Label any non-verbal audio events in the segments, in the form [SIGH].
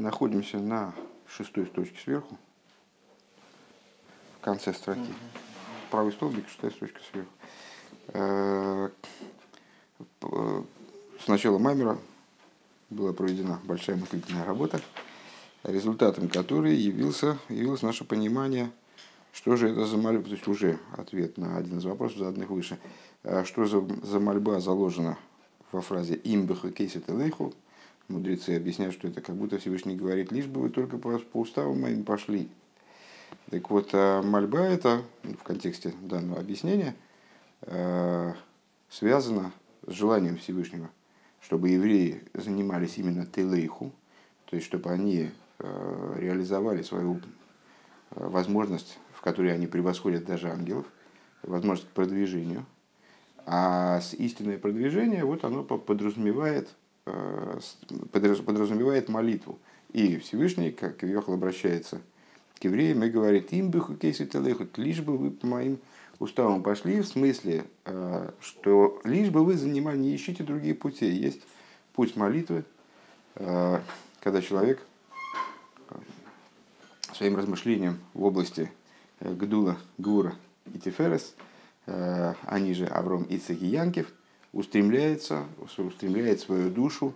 находимся на шестой строчке сверху, в конце строки. Правый столбик, шестая строчка сверху. Э, с начала Маймера была проведена большая мыслительная работа, результатом которой явился, явилось наше понимание, что же это за мольба, то есть уже ответ на один из вопросов, заданных выше, э, что за, за мольба заложена во фразе «имбеху кейсет элейху», мудрецы объясняют, что это как будто Всевышний говорит, лишь бы вы только по, по уставам моим пошли. Так вот, э, мольба это в контексте данного объяснения э, связана с желанием Всевышнего, чтобы евреи занимались именно телейху, то есть чтобы они э, реализовали свою возможность, в которой они превосходят даже ангелов, возможность к продвижению. А истинное продвижение, вот оно подразумевает подразумевает молитву. И Всевышний, как Вехал обращается к евреям и говорит, им бы телехут, лишь бы вы по моим уставам пошли, в смысле, э, что лишь бы вы занимали, не ищите другие пути. Есть путь молитвы, э, когда человек своим размышлением в области Гдула, Гура и Тиферес, они же Авром, и Янкев – устремляется, устремляет свою душу,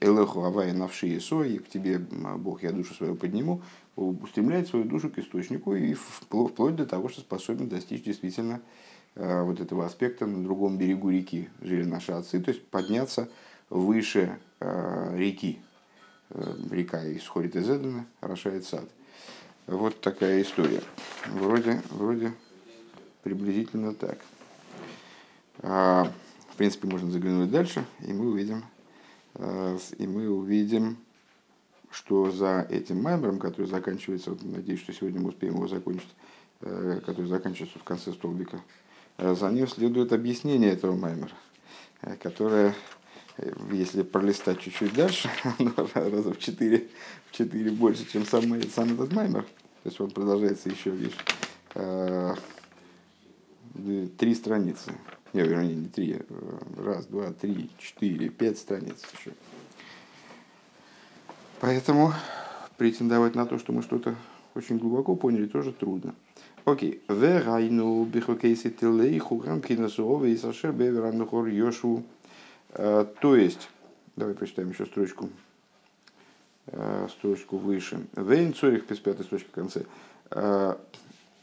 Элеху Авая Навши Исо, и к тебе, Бог, я душу свою подниму, устремляет свою душу к источнику и вплоть до того, что способен достичь действительно э, вот этого аспекта на другом берегу реки жили наши отцы, то есть подняться выше э, реки. Э, река исходит из Эдена, орошает сад. Вот такая история. Вроде, вроде приблизительно так. В принципе, можно заглянуть дальше, и мы увидим, э, и мы увидим, что за этим маймером, который заканчивается, вот, надеюсь, что сегодня мы успеем его закончить, э, который заканчивается в конце столбика, э, за ним следует объяснение этого маймера, которое, если пролистать чуть-чуть дальше, [LAUGHS] раза в четыре, в четыре больше, чем сам, сам этот маймер, то есть он продолжается еще, видишь, три страницы. Не, вернее, не три. Раз, два, три, четыре, пять страниц еще. Поэтому претендовать на то, что мы что-то очень глубоко поняли, тоже трудно. Окей. Верайну бихокейси тилей хугам кинасуове и сашер беверанухор йошу. Э, то есть, давай прочитаем еще строчку э, строчку выше. Вейн цорих, пятая строчка в конце. Э,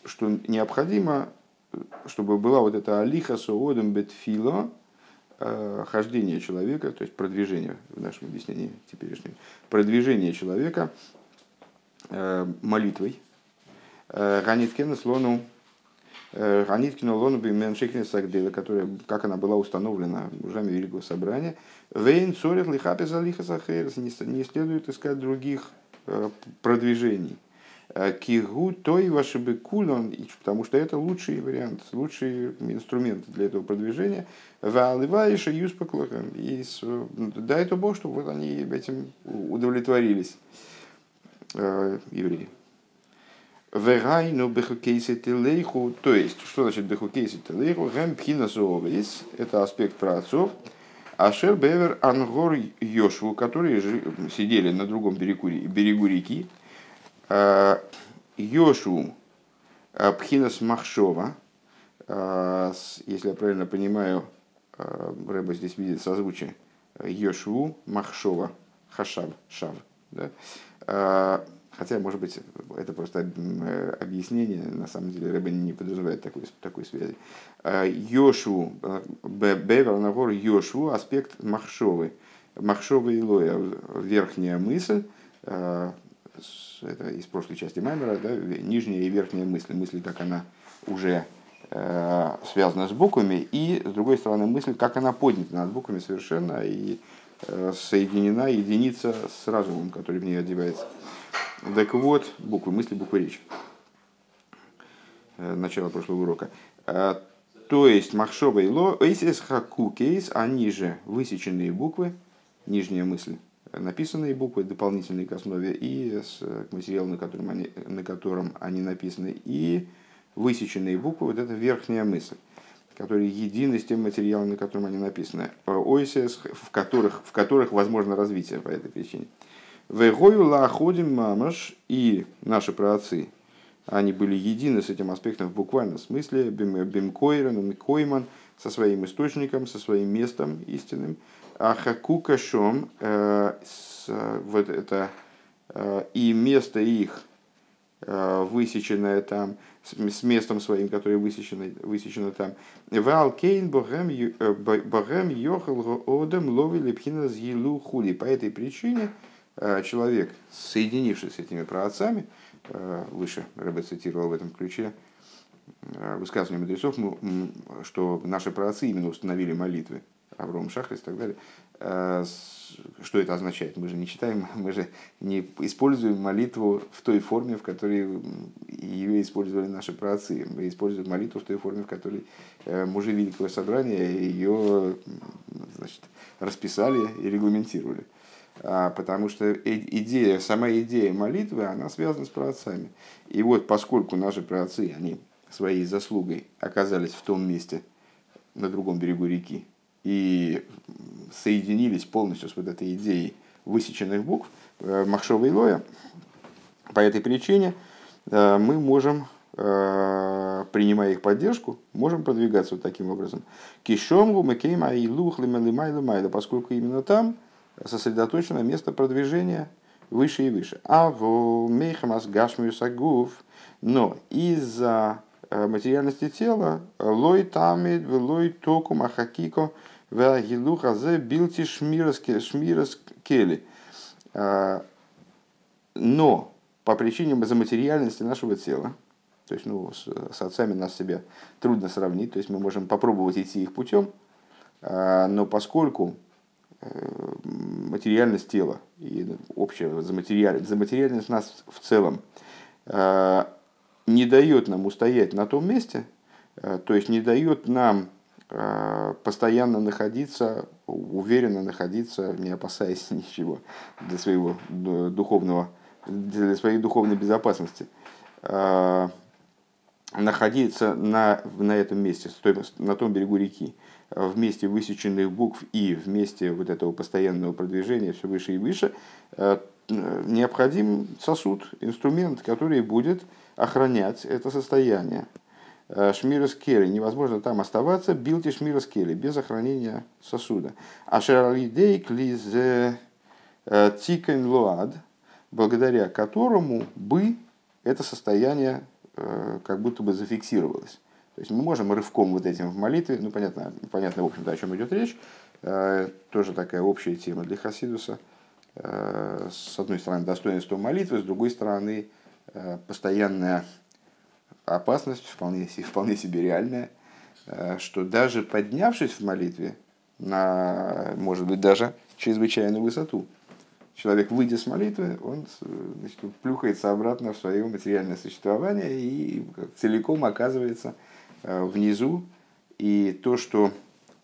что необходимо чтобы была вот эта алиха суодом бетфила, э, хождение человека, то есть продвижение в нашем объяснении теперешнем, продвижение человека э, молитвой. Э, Ганиткена слону Ганиткину лону бименшикне сагдела, которая, как она была установлена мужами Великого Собрания, Вейн цорит лихапис алиха сахерс, не следует искать других продвижений. Э, кигу той ваши кулон, потому что это лучший вариант, лучший инструмент для этого продвижения. Валиваиша юспаклахам. И дай то Бог, чтобы вот они этим удовлетворились, э, евреи. Вегайну бехукейси телейху, то есть, что значит бехукейси телейху? Гэм пхинасуовис, это аспект про отцов. Ашер бевер ангор йошву, которые сидели на другом берегу, берегу реки, Йошу э, Пхинас Махшова, э, если я правильно понимаю, Рэба здесь видит созвучие Йошу Махшова, Хашав, Шав. Да? Хотя, может быть, это просто объяснение, на самом деле Рэба не подразумевает такой, такой связи. Йошу, Бевер Нагор Йошу, аспект Махшовы. Махшова и верхняя мысль, это из прошлой части Маймера, да, нижняя и верхняя мысль, мысль, как она уже э, связана с буквами, и, с другой стороны, мысль, как она поднята над буквами совершенно и э, соединена, единица с разумом, который в ней одевается. Так вот, буквы мысли, буквы речи. Э, начало прошлого урока. Э, то есть, махшова и ло, эйсис хаку кейс, они же высеченные буквы, нижняя мысль, написанные буквы, дополнительные к основе, и с, к материалу, на котором, они, на котором они написаны, и высеченные буквы, вот это верхняя мысль, которые едины с тем материалом, на котором они написаны. ОСС, в которых, в которых возможно развитие по этой причине. Вегою лаходим мамаш и наши праотцы, они были едины с этим аспектом в буквальном смысле, бимкойрен, койман, со своим источником, со своим местом истинным. А хакука шом, э, вот это, э, и место их э, высеченное там, с местом своим, которое высечено, высечено там. Вал кейн богем йохал одем лови лепхина зилу хули. По этой причине человек, соединившись с этими праотцами, выше Рэбе цитировал в этом ключе, высказывание мудрецов, что наши праотцы именно установили молитвы, Авром Шахрис и так далее, что это означает? Мы же не читаем, [LAUGHS] мы же не используем молитву в той форме, в которой ее использовали наши праотцы. Мы используем молитву в той форме, в которой э, мужи Великого Собрания ее значит, расписали и регламентировали. А, потому что идея, сама идея молитвы, она связана с праотцами. И вот поскольку наши праотцы, они своей заслугой оказались в том месте, на другом берегу реки, и соединились полностью с вот этой идеей высеченных букв э, Махшова и Лоя, по этой причине э, мы можем, э, принимая их поддержку, можем продвигаться вот таким образом. Кишомгу, Мекейма и Лухли, Майла, поскольку именно там сосредоточено место продвижения выше и выше. А в Мейхамас Гашмиус Агув, но из-за материальности тела, лой тамид, лой току махакико, Вагилуха зе билти шмирас кели. А, но по причине заматериальности нашего тела, то есть ну, с, с отцами нас себе трудно сравнить, то есть мы можем попробовать идти их путем, но поскольку э, материальность тела и общая заматериальность, заматериальность нас в целом не дает нам устоять на том месте, то есть не дает нам Э, постоянно находиться, уверенно находиться, не опасаясь [LAUGHS] ничего для своего духовного, для своей духовной безопасности, э, находиться на, на этом месте, на том берегу реки, в месте высеченных букв и в месте вот этого постоянного продвижения все выше и выше, э, необходим сосуд, инструмент, который будет охранять это состояние. Э, שמירת כלי, невозможно там оставаться, בלתי שמירת כלי, без охранения сосуда. אשר על ידי כלי זה э, תיכון לעד, благодаря которому бы это состояние э, как будто бы зафиксировалось. То есть мы можем рывком вот этим в молитве, ну понятно, понятно в общем-то, о чем идет речь, тоже такая общая тема для Хасидуса. С одной стороны, достоинство молитвы, с другой стороны, постоянная опасность вполне, [LAUGHS] вполне себе реальная, э, что даже поднявшись в молитве на, может быть, даже чрезвычайную высоту, человек, выйдя с молитвы, он значит, плюхается обратно в свое материальное существование и целиком оказывается э, внизу. И то, что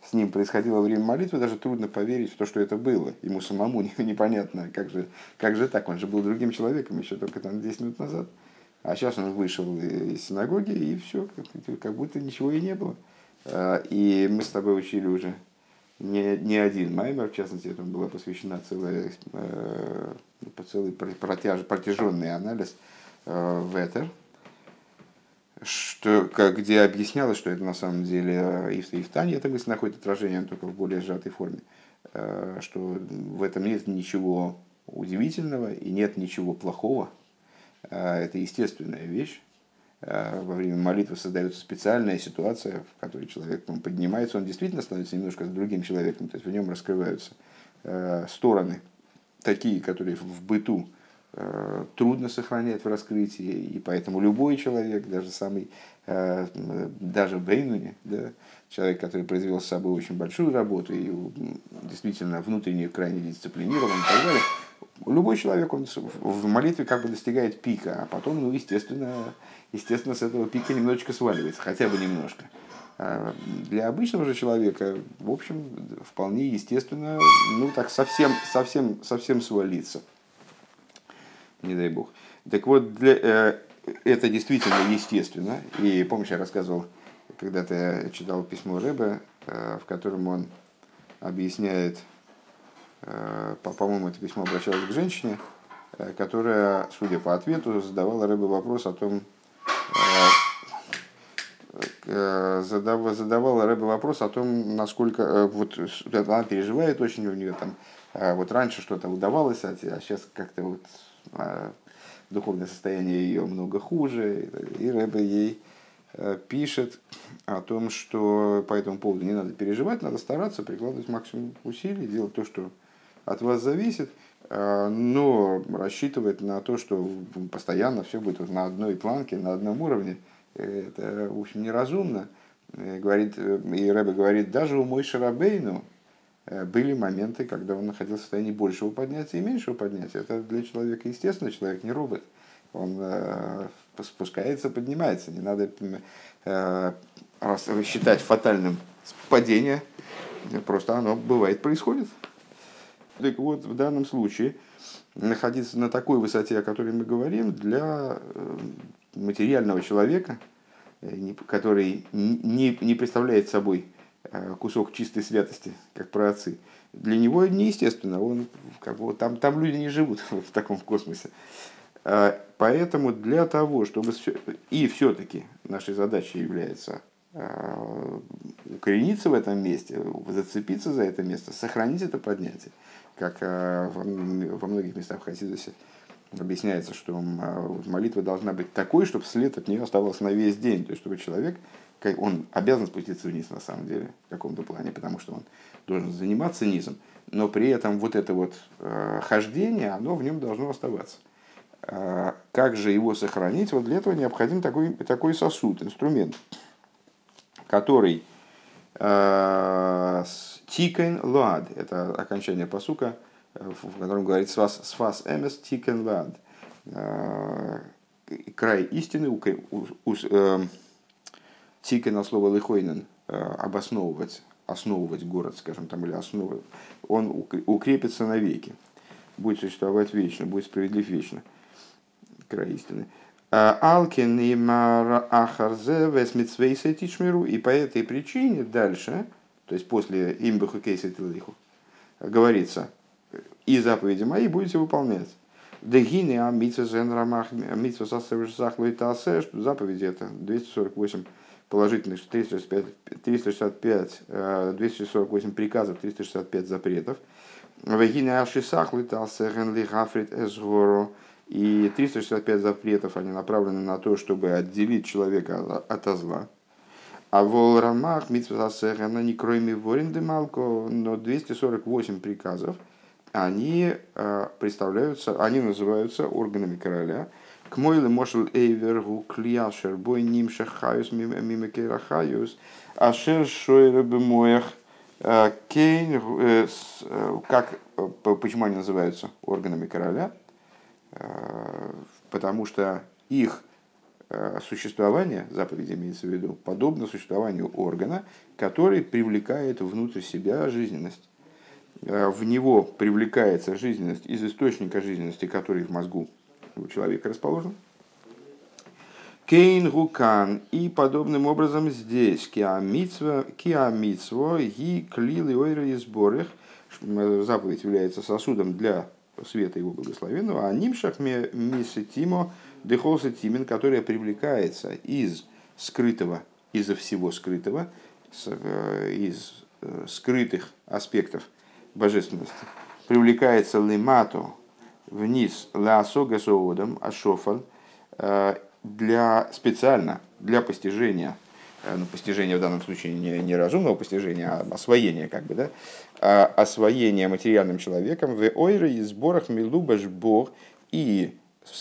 с ним происходило время молитвы, даже трудно поверить в то, что это было. Ему самому [LAUGHS] непонятно, как же, как же так, он же был другим человеком еще только там 10 минут назад. А сейчас он вышел из синагоги, и все, как, будто ничего и не было. А, и мы с тобой учили уже не, не один маймер, в частности, этому была посвящена целая, э, целый протяж, протяженный анализ э, Ветер, что, как, где объяснялось, что это на самом деле и в, и в Тане эта мысль находит отражение, только в более сжатой форме, э, что в этом нет ничего удивительного и нет ничего плохого, а, это естественная вещь. Во время молитвы создается специальная ситуация, в которой человек он поднимается, он действительно становится немножко другим человеком, то есть в нем раскрываются стороны, такие, которые в быту трудно сохранять в раскрытии, и поэтому любой человек, даже самый, даже Бейнуни, да, человек, который произвел с собой очень большую работу и действительно внутренне крайне дисциплинирован и так далее, Любой человек, он в молитве как бы достигает пика, а потом, ну, естественно, естественно, с этого пика немножечко сваливается, хотя бы немножко. А для обычного же человека, в общем, вполне естественно, ну, так совсем, совсем, совсем свалиться. Не дай бог. Так вот, для, э, это действительно естественно. И помнишь, я рассказывал, когда-то я читал письмо Рэба, э, в котором он объясняет Э, по-моему, это письмо обращалось к женщине, которая, судя по ответу, задавала Рэбе вопрос о том, задавала, задавала Рэбе вопрос о том, насколько вот она переживает очень у нее там вот раньше что-то удавалось, а сейчас как-то вот духовное состояние ее много хуже, и Рэбе ей э, пишет о том, что по этому поводу не надо переживать, надо стараться прикладывать максимум усилий, делать то, что от вас зависит, э, но рассчитывать на то, что постоянно все будет на одной планке, на одном уровне, это, в общем, неразумно. Э, говорит, и Рэбе говорит, даже у мой Шарабейну, Э, были моменты, когда он находился в состоянии большего поднятия и меньшего поднятия. Это для человека естественно, человек не робот. Он э, спускается, поднимается. Не надо э, считать фатальным падение. Просто оно бывает, происходит. Так вот, в данном случае находиться на такой высоте, о которой мы говорим, для материального человека, который не, не представляет собой Э, кусок чистой святости, как про отцы. Для него неестественно, он, как бы, там, там люди не живут [LAUGHS] в таком космосе. Э, поэтому для того, чтобы... И все-таки нашей задачей является э, укорениться в этом месте, зацепиться за это место, сохранить это поднятие. Как во многих местах в Хасидусе объясняется, что молитва должна быть такой, чтобы след от нее оставался на весь день. То есть, чтобы человек он обязан спуститься вниз на самом деле, в каком-то плане, потому что он должен заниматься низом, но при этом вот это вот э, хождение, оно в нем должно оставаться. Э, как же его сохранить? Вот для этого необходим такой, такой сосуд, инструмент, который э, тикен лад, это окончание посука, э, в котором говорит свас, свас эмес тикен лад, э, край истины, у, у, у, Тика на слово лихойнен обосновывать, основывать город, скажем там, или основывать, он укрепится навеки, будет существовать вечно, будет справедлив вечно. Край истины. Алкин и Ахарзе Весмитсвейса Тичмиру, и по этой причине дальше, то есть после имбуху кейса Тилиху, говорится, и заповеди мои будете выполнять. Дегины а митсва зен рамах митсва сасэвш захлой заповеди это 248 положительных 365, 365 248 приказов, 365 запретов. Вагина Ашисах летал Сехенли Гафрит Эсгоро. И 365 запретов, они направлены на то, чтобы отделить человека от зла. А вол рамах митсва сехена не кроме ворин демалко, но 248 приказов, они э, представляются, они называются органами короля, к мойле мошел эйвер гу клияшер бой нимша хаюс мимо кейра хаюс, ашер шойра бемоях э, кейн, как, почему они называются органами короля? Потому что их существование, заповедь имеется в виду, подобно существованию органа, который привлекает внутрь себя жизненность. В него привлекается жизненность из источника жизненности, который в мозгу у человека расположен. Кейн гукан. И подобным образом здесь киамитсва, киамитсво, ги клилы ойра и сборых. Заповедь является сосудом для света его благословенного, а нимшах мисетимо дехолса тимен, которая привлекается из скрытого, из-за всего скрытого, э, из э, скрытых аспектов божественности, привлекается лимато вниз лаасога соодом ашофан э, для, специально для постижения, э, ну, постижения в данном случае не, не разумного постижения, а освоения, как бы, да, а освоения материальным человеком в ойре и сборах милубаш бог и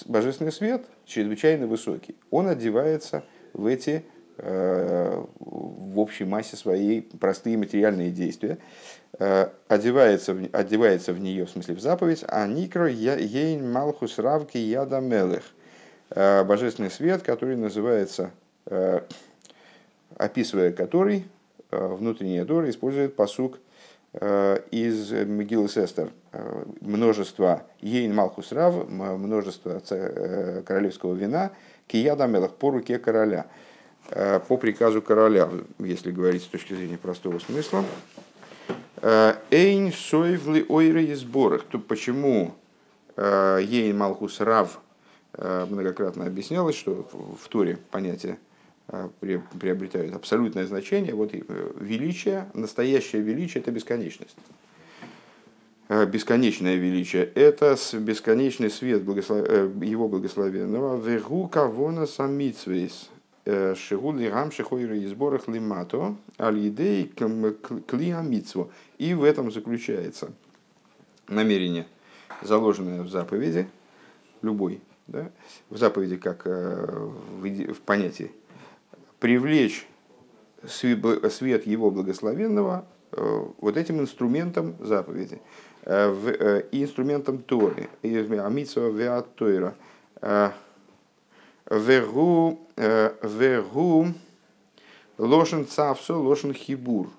божественный свет чрезвычайно высокий. Он одевается в эти в общей массе своей простые материальные действия, Э, одевается, в, одевается в нее, в смысле в заповедь, а никро ейн малхус равки яда мелех. Э, божественный свет, который называется, э, описывая который, внутренняя Тора использует посук из Мегилы Сестер. Множество ейн малхус рав, множество королевского вина, кияда мелех, по руке короля. По приказу короля, если говорить с точки зрения простого смысла, Эйн шойвли ойры и сборах. То почему Ейн Малхус Рав многократно объяснялось, что в Торе понятие приобретают абсолютное значение. Вот величие, настоящее величие – это бесконечность. Бесконечное величие – это бесконечный свет благослов... его благословенного. Вегу кавона самицвейс – Шигули рам шихойры и сборах лимато аль-идей клиамитсву. И в этом заключается намерение, заложенное в заповеди, любой, да, в заповеди как э, в, в понятии, привлечь свет его благословенного э, вот этим инструментом заповеди, э, и инструментом Торы, Амитсва Веат Тойра, Вегу, э, вегу лошен цавсу, лошен хибур.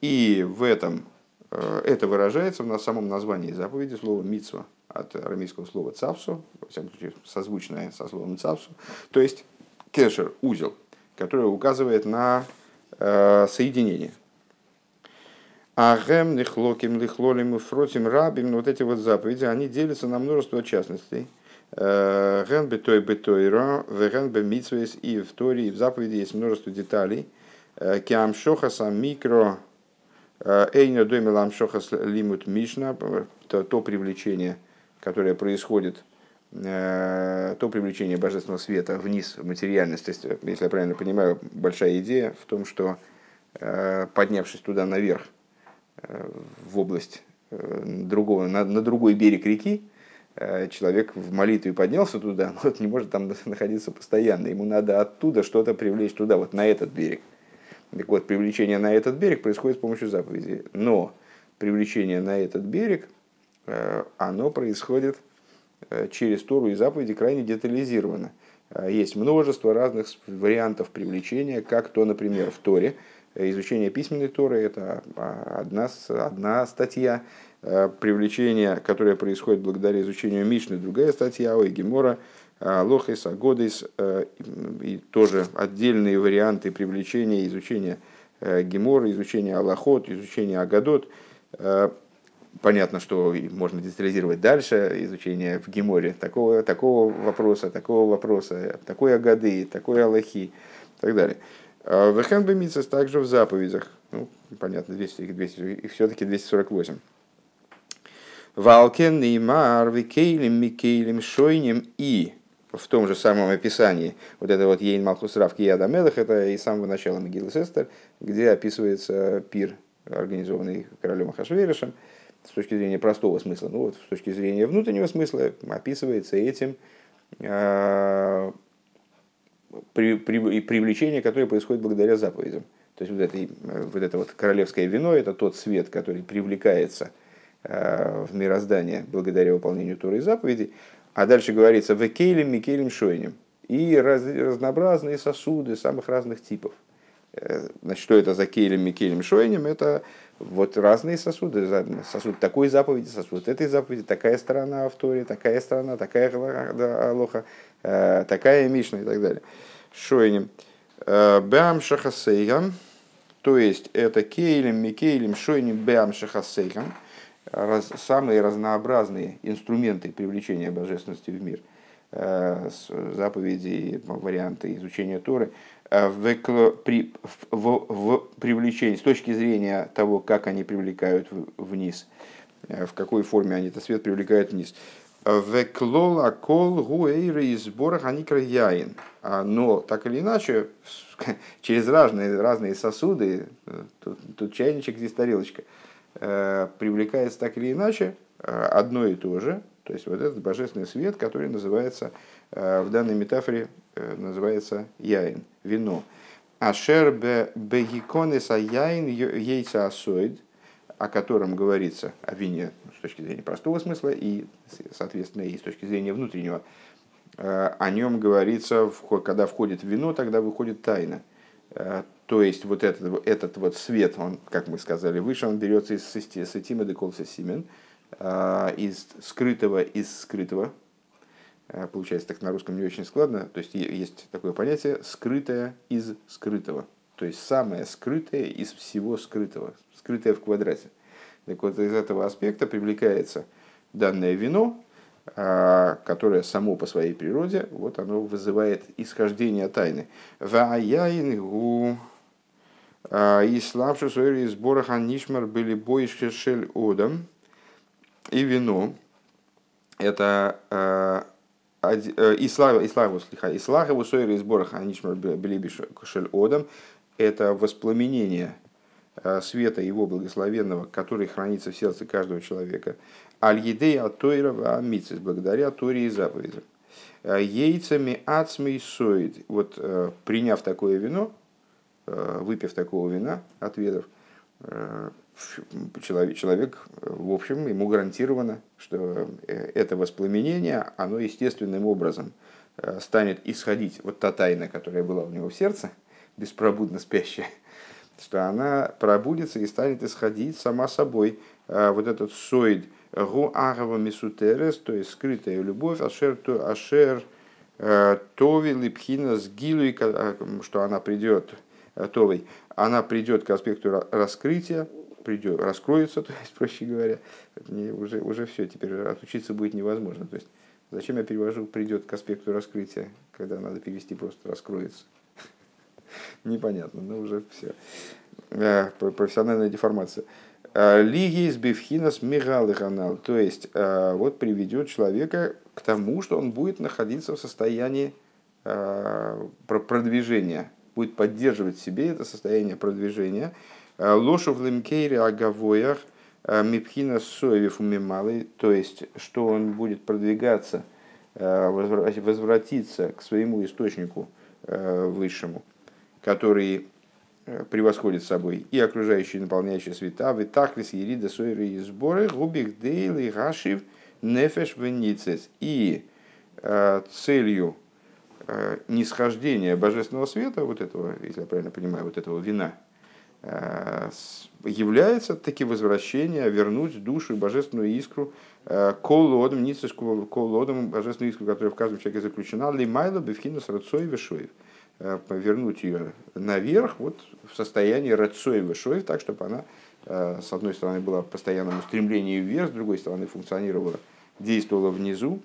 И в этом э, это выражается на самом названии заповеди слова мицва от арамейского слова цавсу, во всяком случае созвучное со словом цавсу, то есть кешер, узел, который указывает на э, соединение. Агем, лихлоким, лихлолим и фротим рабим, вот эти вот заповеди, они делятся на множество частностей – Ген бетой бетойра, веген бе митсвейс, и в Торе, и в заповеди есть множество деталей. Киам шохаса микро, эйна доме лам шохас лимут мишна, то, привлечение, которое происходит, то привлечение божественного света вниз в материальность. То есть, если я правильно понимаю, большая идея в том, что поднявшись туда наверх, в область другого, на, на другой берег реки, Э, человек в молитве поднялся туда, [LAUGHS] но вот не может там находиться постоянно. Ему надо оттуда что-то привлечь туда, вот на этот берег. Так вот, привлечение на этот берег происходит с помощью заповеди. Но привлечение на этот берег, э, оно происходит э, через Тору и заповеди крайне детализированно. Есть множество разных вариантов привлечения, как то, например, в Торе. Изучение письменной Торы – это одна, одна статья, Э, привлечение, которое происходит благодаря изучению Мишны, другая статья, ой, Гемора, э, Лохис, Агодис, э, и тоже отдельные варианты привлечения, изучения Гемора, изучения Аллахот, изучения Агадот. Понятно, что можно детализировать дальше изучение в Геморе такого, такого вопроса, такого вопроса, такой Агады, такой Аллахи и так далее. В также в заповедях, ну, понятно, 200, 200, и все-таки 248. Валкен, Неймар, Викейлем, Микейлем, Шойнем и в том же самом описании, вот это вот Ейн Малхус Рав Кияда Мелах, это и с самого начала Могилы Сестер, где описывается пир, организованный королем Ахашверишем, с точки зрения простого смысла. Ну вот, с точки зрения внутреннего смысла описывается этим э, при, при, привлечение, которое происходит благодаря заповедям. То есть вот это, вот это вот королевское вино, это тот свет, который привлекается в мироздание благодаря выполнению Торы и заповедей. А дальше говорится «векейлем, микейлем, шойнем» и раз, разнообразные сосуды самых разных типов. Э, значит, что это за кейлем, микелем, шойнем? Это вот разные сосуды. Сосуд такой заповеди, сосуд этой заповеди, такая сторона в Торе, такая сторона, такая алоха, э, такая мишна и так далее. Шойнем. Бам шахасейгам, то есть это кейлем, микейлем, шойнем, бам шахасейгам – раз, самые разнообразные инструменты привлечения божественности в мир, э, заповеди, варианты изучения Торы, э, в, при, в, в привлечении, с точки зрения того, как они привлекают вниз, э, в какой форме они этот свет привлекают вниз. Веклола кол гуэйры из сборах они яин. А, но так или иначе, [LAUGHS] через разные, разные сосуды, тут, тут чайничек, здесь тарелочка – привлекается так или иначе э, одно и то же, то есть вот этот божественный свет, который называется э, в данной метафоре называется яин, вино. Ашер бегиконеса яин яйца асоид, о котором говорится о вине с точки зрения простого смысла и, соответственно, и с точки зрения внутреннего. О нем говорится, когда входит вино, тогда выходит тайна. То есть вот этот, этот вот свет, он, как мы сказали выше, он берется из сетима де колса симен, а, из скрытого из скрытого. А, получается так на русском не очень складно. То есть есть такое понятие скрытое из скрытого. То есть самое скрытое из всего скрытого. Скрытое в квадрате. Так вот из этого аспекта привлекается данное вино, которое само по своей природе, вот оно вызывает исхождение тайны. Ваяин и слабше сойри сбора ханишмар были бойши шель одам и вино. Это и слава, и слава, и слава, сойри сбора ханишмар были шель одам. Это воспламенение света его благословенного, который хранится в сердце каждого человека. Аль-Едей Атойрова Амицис, благодаря Торе и заповедям. Яйцами ацмей соид. Вот приняв такое вино, выпив такого вина от ведов, человек, человек, в общем, ему гарантировано, что это воспламенение, оно естественным образом станет исходить, вот та тайна, которая была у него в сердце, беспробудно спящая, [LAUGHS] что она пробудется и станет исходить сама собой. Вот этот соид – Гу агава мисутерес, то есть скрытая любовь, ашер, то, ашер э, тови липхина с гилой, э, что она придет, э, товой, она придет к аспекту раскрытия, придет, раскроется, [LAUGHS] то есть, проще говоря, не, уже, уже все, теперь отучиться будет невозможно. То есть, зачем я перевожу придет к аспекту раскрытия, когда надо перевести просто раскроется? [LAUGHS] Непонятно, но уже все. Профессиональная деформация. Э, Лиги из Бифхинас Мигалыханал. То есть, э, вот приведет человека к тому, что он будет находиться в состоянии э, продвижения, будет поддерживать в себе это состояние продвижения. Лошу в лимкейре агавоях мипхина соевев умималый, то есть, что он будет продвигаться, возвратиться к своему источнику высшему, который Э, превосходит собой и окружающие наполняющие света, вы таклис, ерида, сойры и сборы, губих дейли, гашив, нефеш, веницес. И э, целью э, нисхождения божественного света, вот этого, если я правильно понимаю, вот этого вина, э, является таки возвращение, вернуть душу и божественную искру колодом, ницеску колодом, божественную искру, которая в каждом человеке заключена, лимайла, бифхинус, рацой, вешуев повернуть ее наверх, вот в состоянии рацой вышоев, так, чтобы она, э, с одной стороны, была в постоянном устремлении вверх, с другой стороны, функционировала, действовала внизу.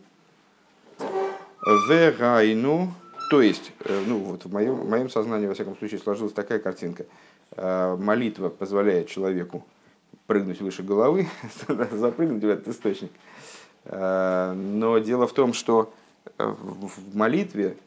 Вегайну, то есть, э, ну, вот в моем, в моем сознании, во всяком случае, сложилась такая картинка. Э, молитва позволяет человеку прыгнуть выше головы, [LAUGHS] запрыгнуть в этот источник. Но дело в том, что в молитве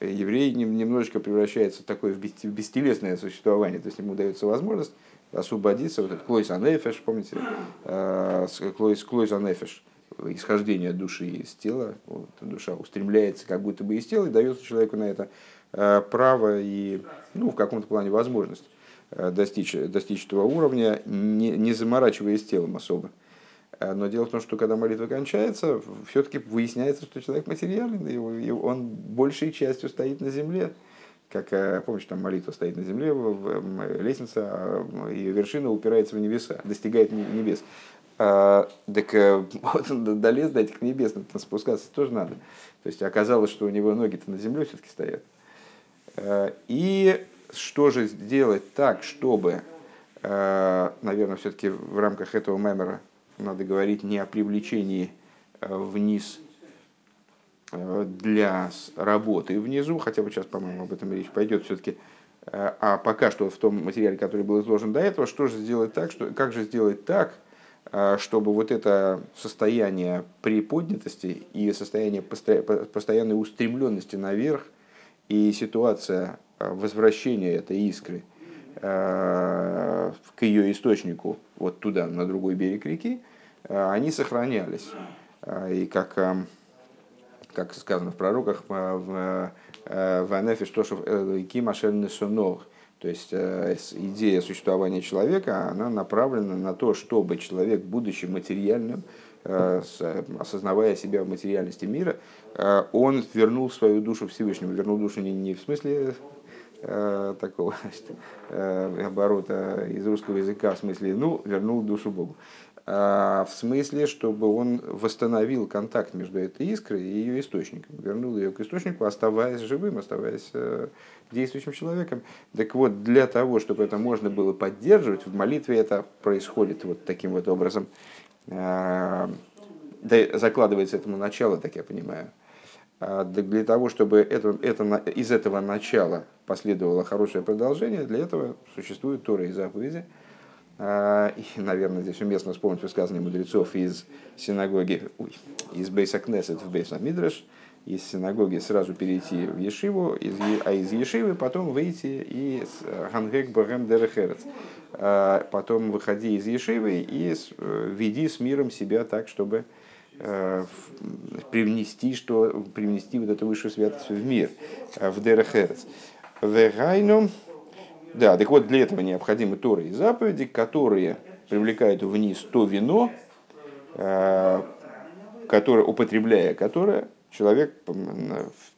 еврей немножечко превращается в такое бестелесное существование, то есть ему дается возможность освободиться, вот этот клойс анефеш, помните, э, клойс, клойс анефеш, исхождение души из тела, вот, душа устремляется как будто бы из тела, и дается человеку на это э, право и, ну, в каком-то плане возможность э, достичь, достичь этого уровня, не, не заморачиваясь телом особо. Э, но дело в том, что когда молитва кончается, все-таки выясняется, что человек материальный, и он большей частью стоит на земле. Как, помнишь, там молитва стоит на земле, лестница, а ее вершина упирается в небеса, достигает небес. А, так э, [LAUGHS] долез до этих небес, спускаться тоже надо. То есть оказалось, что у него ноги-то на земле все-таки стоят. И что же сделать так, чтобы, наверное, все-таки в рамках этого мемора надо говорить не о привлечении э, вниз э, для работы внизу, хотя бы сейчас, по-моему, об этом речь пойдет все-таки, э, а пока что в том материале, который был изложен до этого, что же сделать так, что, как же сделать так, чтобы вот это состояние приподнятости и состояние постоянной устремленности наверх и ситуация возвращения этой искры к ее источнику, вот туда, на другой берег реки, Э, они сохранялись. Э, и как, э, как сказано в пророках, в Ванефе Штошев Ким Несунох, то есть идея существования человека, она направлена на то, чтобы человек, будучи материальным, осознавая себя в материальности мира, он вернул свою душу Всевышнему. Вернул душу не, не в смысле такого [LAUGHS] оборота из русского языка, в смысле, ну, вернул душу Богу. А, в смысле, чтобы он восстановил контакт между этой искрой и ее источником, вернул ее к источнику, оставаясь живым, оставаясь э, действующим человеком. Так вот, для того, чтобы это можно было поддерживать, в молитве это происходит вот таким вот образом. А, закладывается этому начало, так я понимаю. А для того, чтобы это, это, из этого начала последовало хорошее продолжение, для этого существуют Торы и заповеди. А, и, наверное, здесь уместно вспомнить высказывание мудрецов из синагоги, ой, из Бейса Кнесет в Бейса Мидраш, из синагоги сразу перейти в Ешиву, из, а из Ешивы потом выйти из Хангек Богем Дерехерец. А, потом выходи из Ешивы и э, веди с миром себя так, чтобы Э, привнести, что, привнести вот эту высшую святость в мир, э, в Дерехерец. Вегайну, да, так вот для этого необходимы Торы и заповеди, которые привлекают вниз то вино, э, которое, употребляя которое, человек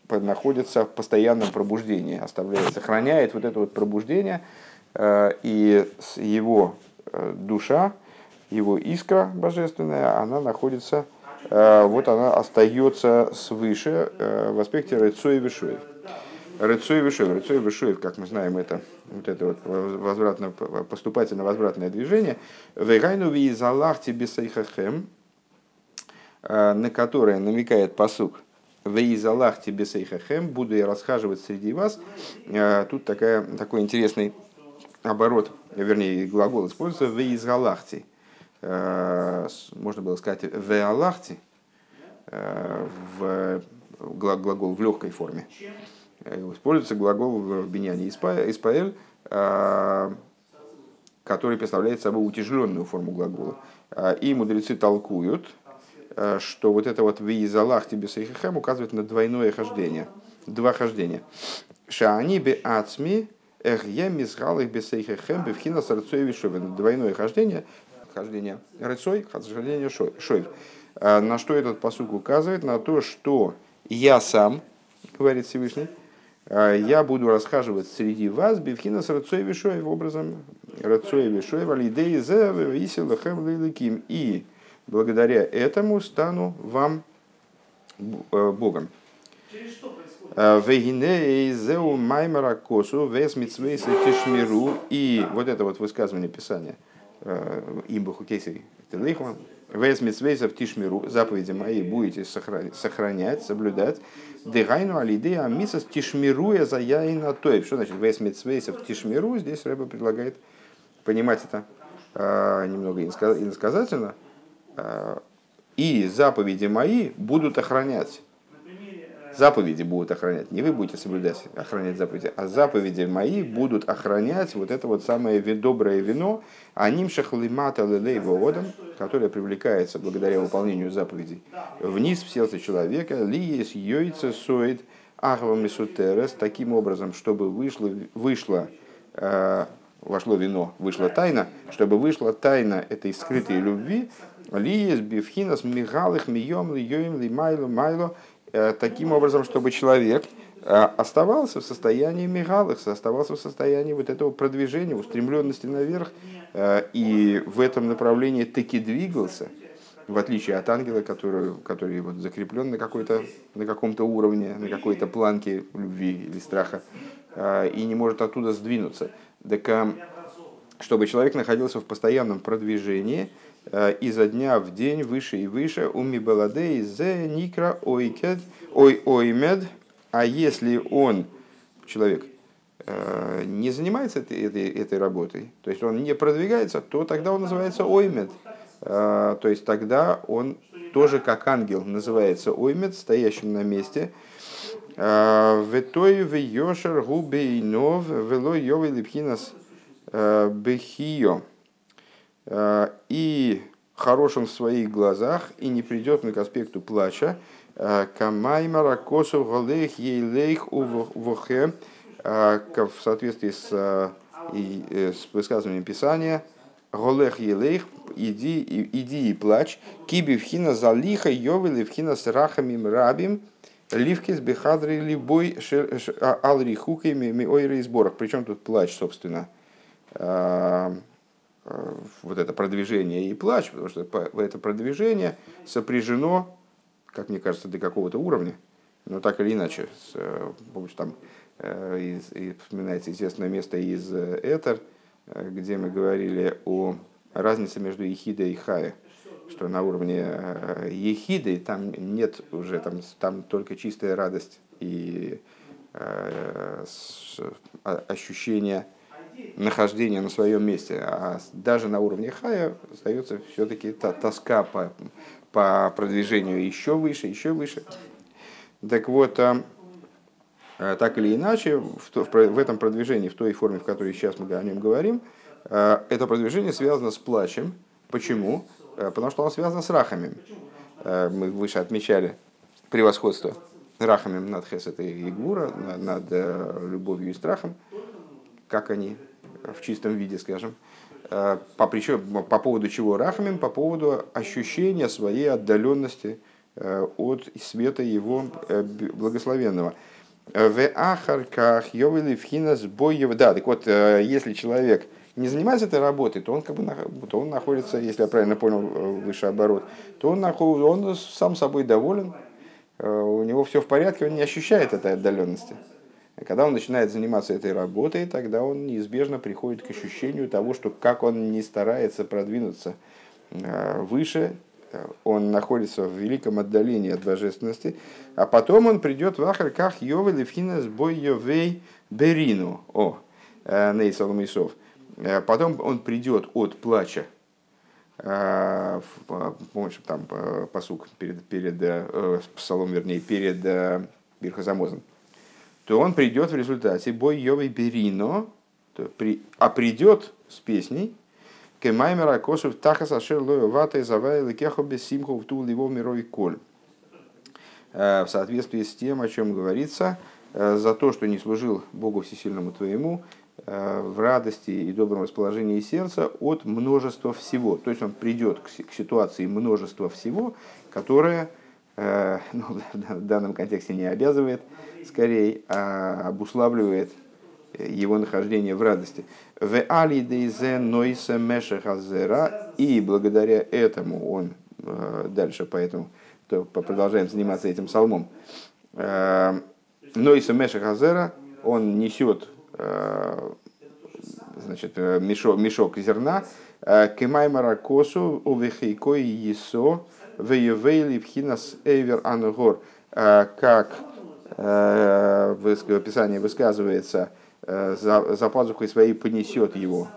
находится в постоянном пробуждении, оставляет, сохраняет вот это вот пробуждение, и его душа, его искра божественная, она находится Э, вот она остается свыше э, в аспекте Рыцой и Вишуев. Рыцой и Вишуев. Рыцой и Вишуев, как мы знаем, это вот это вот возвратно, поступательно-возвратное движение. Вейгайну виизалахти бисайхахем, э, на которое намекает посук. Вейзалахти бисайхахем, буду я расхаживать среди вас. Тут такая, такой интересный оборот, вернее, глагол используется вейзалахти Э, можно было сказать, в Аллахте, э, в глагол в легкой форме. Используется глагол в Беньяне Испаэль, который представляет собой утяжеленную форму глагола. И мудрецы толкуют, что вот это вот «виизалах тебе сейхахем» указывает на двойное хождение, два хождения. «Шаани бе ацми эх я мисгал их бесейхахем бевхина сарцоеви Двойное хождение хождение рыцой, хождение шой. А на что этот посук указывает? На то, что я сам, говорит Всевышний, а я буду расхаживать среди вас, бивхина с рыцой вишоев, образом рыцой вишоев, алидей зе висел лиликим. И благодаря этому стану вам э, Богом. А, Вегинеизеу маймара косу вес митсвейсы тишмиру. И вот это вот высказывание Писания – Э, имбаху кейсей телейхман, вес митсвейсов тишмиру, заповеди мои будете сохранять, соблюдать, дегайну алидея мисас тишмируя за яина тоев. Что значит вес митсвейсов тишмиру? Здесь Рэба предлагает понимать это э, немного иносказательно. Э, и заповеди мои будут охранять заповеди будут охранять. Не вы будете соблюдать, охранять заповеди, а заповеди мои будут охранять вот это вот самое доброе вино, аним шахлимата лелей воодам, которое привлекается благодаря выполнению заповедей. Вниз в сердце человека, ли есть йойца соид ахвами сутерес, таким образом, чтобы вышло, вышло э, вошло вино, вышла тайна, чтобы вышла тайна этой скрытой любви, ли есть бифхинас мигалых мием ли йоим ли майло майло, таким образом, чтобы человек э, оставался в состоянии мигалых, оставался в состоянии вот этого продвижения, устремленности наверх, э, и в этом направлении таки двигался, в отличие от ангела, который, который вот закреплен на, какой-то, на каком-то уровне, на какой-то планке любви или страха, и не может оттуда сдвинуться. Так, чтобы человек находился в постоянном продвижении, Э, изо дня в день выше и выше уми баладей зе никра ойкед ой оймед а если он человек э, не занимается этой, этой, этой работой, то есть он не продвигается, то тогда он называется оймед. Э, то есть тогда он тоже как ангел называется оймед, стоящим на месте. Ветой в йошер губейнов вело йовы липхинас бехио. Э, и хорошим в своих глазах, и не придет к аспекту плача. Э, Камаймара косов галех ейлейх увохе э, в соответствии с, с высказыванием Писания, Голех елейх, иди, иди и плачь, киби вхина залиха, йовели вхина с рахами рабим, ливки с бехадрой любой а, алрихуками миойры и сборах. Причем тут плач, собственно вот это продвижение и плач, потому что это продвижение сопряжено, как мне кажется, до какого-то уровня, но так или иначе, с, э, там э, из, и вспоминается известное место из Этер, где мы говорили о разнице между Ихида и Хая. что на уровне ехиды там нет уже, там, там только чистая радость и ощущение нахождения на своем месте. А даже на уровне хая остается все-таки та тоска по, по продвижению еще выше, еще выше. Так вот, а, а, так или иначе, в, в, в этом продвижении, в той форме, в которой сейчас мы о нем говорим, а, это продвижение связано с плачем. Почему? Потому что оно связано с рахами. Мы выше отмечали превосходство рахами над хесет и гвура, над э, любовью и страхом, как они в чистом виде, скажем. По, причем, по поводу чего рахамим? По поводу ощущения своей отдаленности э, от света его э, благословенного. В ахарках йовели вхинас боев. Да, так вот, если человек не занимается этой работой, то он как бы то он находится, если я правильно понял выше оборот, то он, находится, он сам собой доволен, у него все в порядке, он не ощущает этой отдаленности. Когда он начинает заниматься этой работой, тогда он неизбежно приходит к ощущению того, что как он не старается продвинуться э, выше, э, он находится в великом отдалении от божественности, а потом он придет в Ахарках Йове Левхина с бой Йовей Берину, о, э, Нейсалом Исов. Потом он придет от плача, помнишь, там посук перед, перед псалом, вернее, перед Бирхозамозом то он придет в результате бой Йовой Берино, при, а придет с песней Кемаймера Косов Тахас Ашер Лою Вата Завай Лекехо Бесимху в Тул его мировой коль. Э, в соответствии с тем, о чем говорится, э, за то, что не служил Богу Всесильному твоему, э, в радости и добром расположении сердца от множества всего. То есть он придет к ситуации множества всего, которое [LAUGHS] ну, в данном контексте не обязывает, скорее а обуславливает его нахождение в радости. В али дейзе нойсе мешехазера и благодаря этому он э, дальше, поэтому то продолжаем заниматься этим псалмом. Э, нойсе мешехазера он несет э, значит, мешок, мешок зерна, кемаймара косу увехейкой есо веевейли пхинас эвер ангор, как Э, в Писании высказывается, э, за, за пазухой своей понесет его,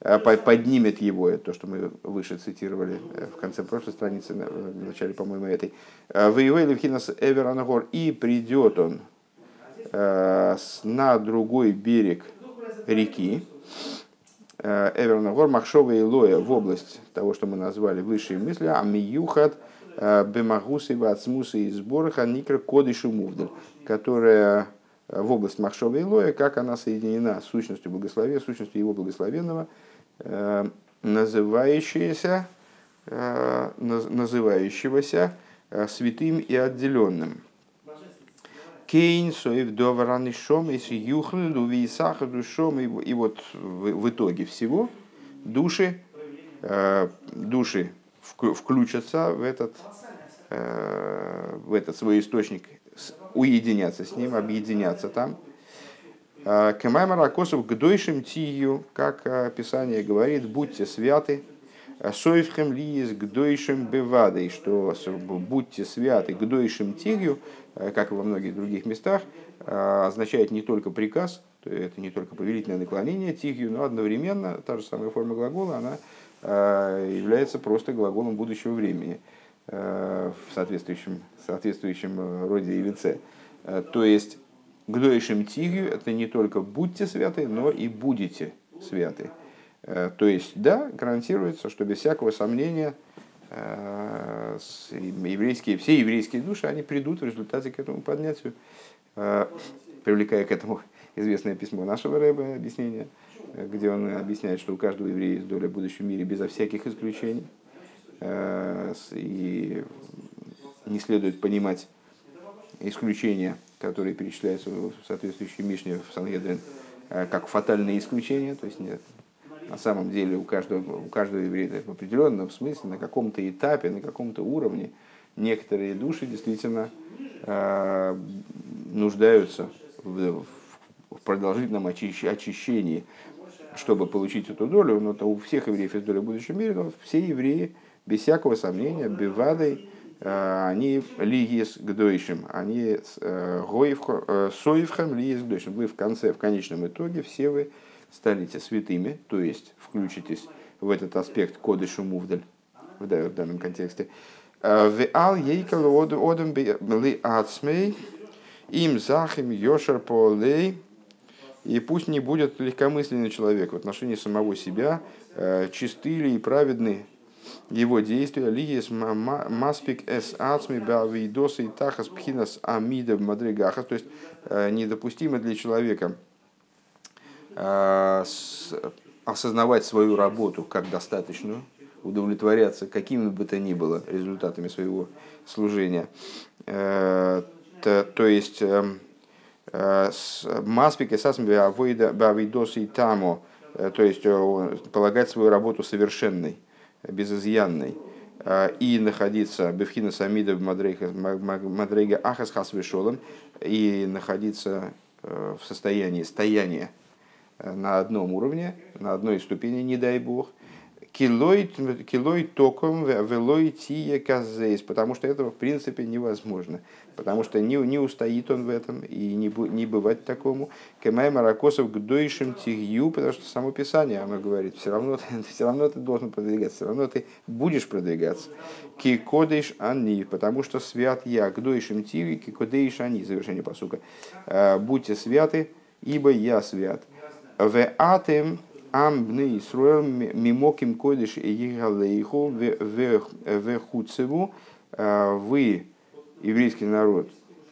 э, поднимет его, то, что мы выше цитировали в конце прошлой страницы, в начале, по-моему, этой. Воевали Левхинас Эверанагор, и придет он на другой берег реки, Эверанагор, Махшова и Лоя, в область того, что мы назвали высшие мысли, Амиюхат, Бемагусы, Вацмусы и Сборха, Никра, Кодышу Мувдаль которая э, в область Махшова и Лоя, как она соединена с сущностью благословения, сущностью его благословенного, э, называющаяся, э, называющегося святым и отделенным. Кейн, Соев, Довараны, Шом, и Юхлю, Висаха, Душом, и вот в итоге всего души, души включатся в этот, в этот свой источник уединяться с ним, объединяться там. А, Кемаймар Акосов к дойшим тию, как Писание говорит, будьте святы, Соевхем лиес к дойшим бевадой, что будьте святы к дойшим тигью, а, как и во многих других местах, а, означает не только приказ, это не только повелительное наклонение тигью, но одновременно та же самая форма глагола, она является просто глаголом будущего времени в соответствующем соответствующем э, роде и лице. Э, то есть, гдоишем тигью это не только будьте святы, но и будете святы. Э, то есть, да, гарантируется, что без всякого сомнения еврейские, все еврейские души, они придут в результате к этому поднятию, привлекая к этому [LAUGHS] известное письмо нашего Рэба, объяснение, где он объясняет, что у каждого еврея есть доля в будущем мире безо всяких исключений. И не следует понимать исключения, которые перечисляются в соответствующей Мишне в Сангедрин, э, как фатальные исключения. То есть нет, на самом деле у каждого, у каждого еврея в определенном смысле, на каком-то этапе, на каком-то уровне некоторые души действительно э, нуждаются в, в продолжительном очищении, чтобы получить эту долю. Но то у всех евреев есть доля в будущем мире, но все евреи без всякого сомнения, бивадой, они лигис гдойшим, они соевхам лигис гдойшим. Вы в конце, в конечном итоге все вы станете святыми, то есть включитесь в этот аспект кодышу мувдаль в данном контексте. В ал ейкал одам ли ацмей им захим йошер полей и пусть не будет легкомысленный человек в отношении самого себя, э, чисты ли и праведны его действия, лиес маспик эс ацми бавидоса и тахас пхинас амида мадригахас, то есть э, недопустимо для человека э, осознавать свою работу как достаточную, удовлетворяться какими бы то ни было результатами своего служения. То, то есть эм, Маспик и сасмби авидос и тамо, э, то есть э, полагать свою работу совершенной, безызъянной, э, и находиться бевхина самида мадрейга ахас хас и находиться в состоянии стояния на одном уровне, на одной ступени, не дай бог – Килой током велой тие казейс, потому что этого в принципе невозможно. Потому что не, не устоит он в этом и не, не бывать такому. Кемай Маракосов к дойшим тигью, потому что само Писание оно говорит, все равно, [LAUGHS] все равно ты должен продвигаться, все равно ты будешь продвигаться. Ки кодейш они, потому что свят я, к дойшим тигью, ки кодейш они, завершение посука. «Э, будьте святы, ибо я свят. В атем Амбны Исруэл мимоким кодиш и егалейху вехуцеву. А, вы, еврейский народ,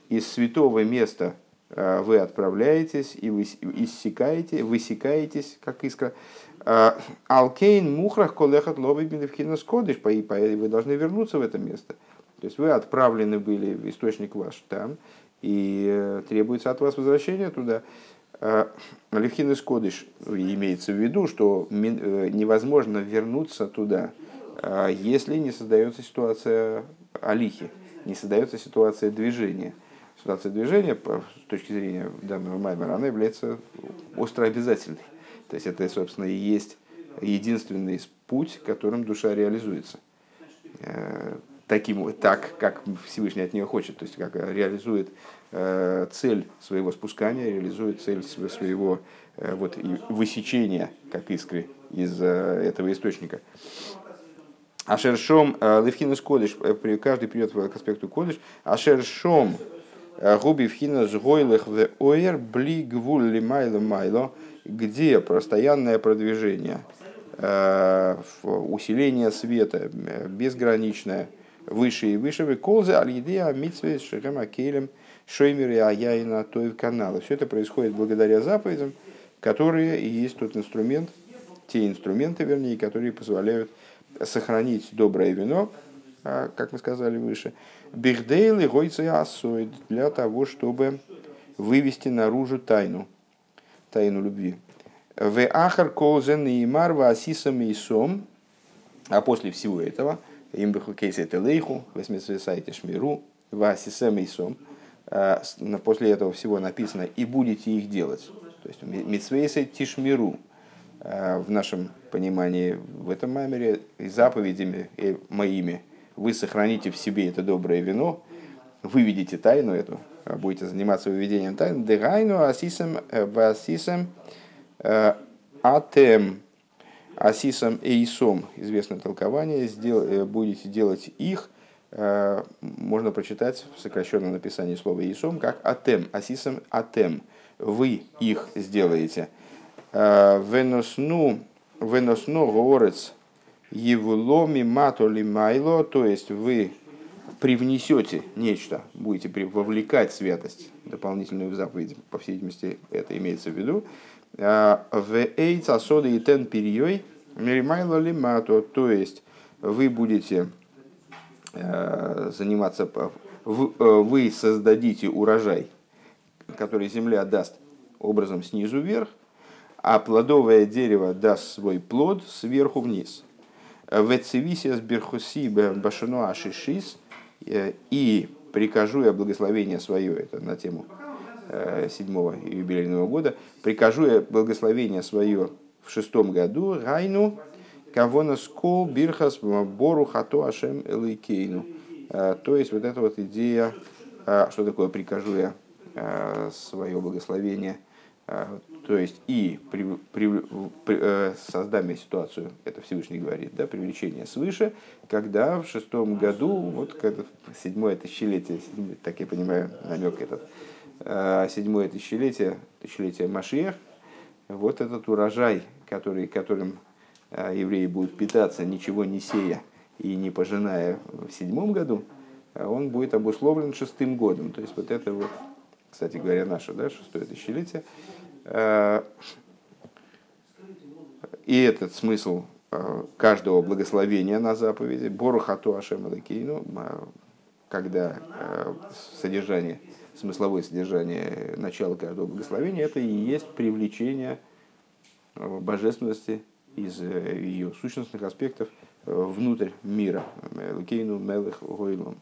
из святого места а, вы отправляетесь и вы иссякаете, высекаетесь, как искра. А, Алкейн мухрах колехат лобы беневхинас кодиш, вы должны вернуться в это место. То есть вы отправлены были, в источник ваш там, и э, требуется от вас возвращение туда. Э, Левхин из Кодыш имеется в виду, что э, невозможно вернуться туда, э, если не создается ситуация алихи, не создается ситуация движения. Ситуация движения, с точки зрения данного маймера, она является остро обязательной. То есть это, собственно, и есть единственный путь, которым душа реализуется. Таким, так, как Всевышний от нее хочет, то есть как реализует цель своего спускания, реализует цель своего э, вот, высечения, как искры, из э, этого источника. Ашершом левхинус кодыш, каждый придет к аспекту кодыш, ашершом губи вхина сгойлых в оэр бли гвуль ли майло майло, где постоянное продвижение, усиление света безграничное, выше и выше, вы колзы аль-едея митсвей шехем акелем – Шоймер и Аяйна Тоев каналы. Все это происходит благодаря заповедям, которые и есть тот инструмент, те инструменты, вернее, которые позволяют сохранить доброе вино, а, как мы сказали выше, бихдейл и гойцы асоид, для того, чтобы вывести наружу тайну, тайну любви. В ахар колзен и марва асисам и сом, а после всего этого, им бы кейсе телейху, восьмисвесайте шмиру, васисам и сом, после этого всего написано «и будете их делать». То есть «митсвейсы тишмиру» э, в нашем понимании в этом маймере заповедями моими вы сохраните в себе это доброе вино, выведите тайну эту, э, будете заниматься выведением тайны. Дегайну асисам васисам атем асисам эйсом, известное толкование, будете делать их – Э, можно прочитать в сокращенном написании слова «Исом» как «атем», «асисом атем», «вы их сделаете». Э, «Веносну, веносну горец евуломи матоли майло», то есть вы привнесете нечто, будете вовлекать святость, дополнительную в заповедь, по всей видимости, это имеется в виду. «Э, в эйц асода и тен периой миримайло лимато, то есть вы будете Э, заниматься, э, вы создадите урожай, который земля даст образом снизу вверх, а плодовое дерево даст свой плод сверху вниз. Вецевисиас берхуси башино ашишис и прикажу я благословение свое, это на тему э, седьмого юбилейного года, прикажу я благословение свое в шестом году, Райну, Кого на скол бирхас бору хато ашем элейкейну. То есть вот эта вот идея, что такое прикажу я свое благословение – то есть и при, при, при, э, создам я ситуацию, это Всевышний говорит, да, привлечение свыше, когда в шестом году, вот когда седьмое тысячелетие, так я понимаю, намек этот, э, седьмое тысячелетие, тысячелетие Машиях, вот этот урожай, который, которым э, евреи будут питаться, ничего не сея и не пожиная в седьмом году, он будет обусловлен шестым годом. То есть вот это вот, кстати говоря, наше да, шестое тысячелетие, Э, и этот смысл каждого благословения на заповеди, Борухату Ашем Алакейну, когда содержание, смысловое содержание начала каждого благословения, это и есть привлечение божественности из ее сущностных аспектов внутрь мира. Лакейну Мелых Гойлом.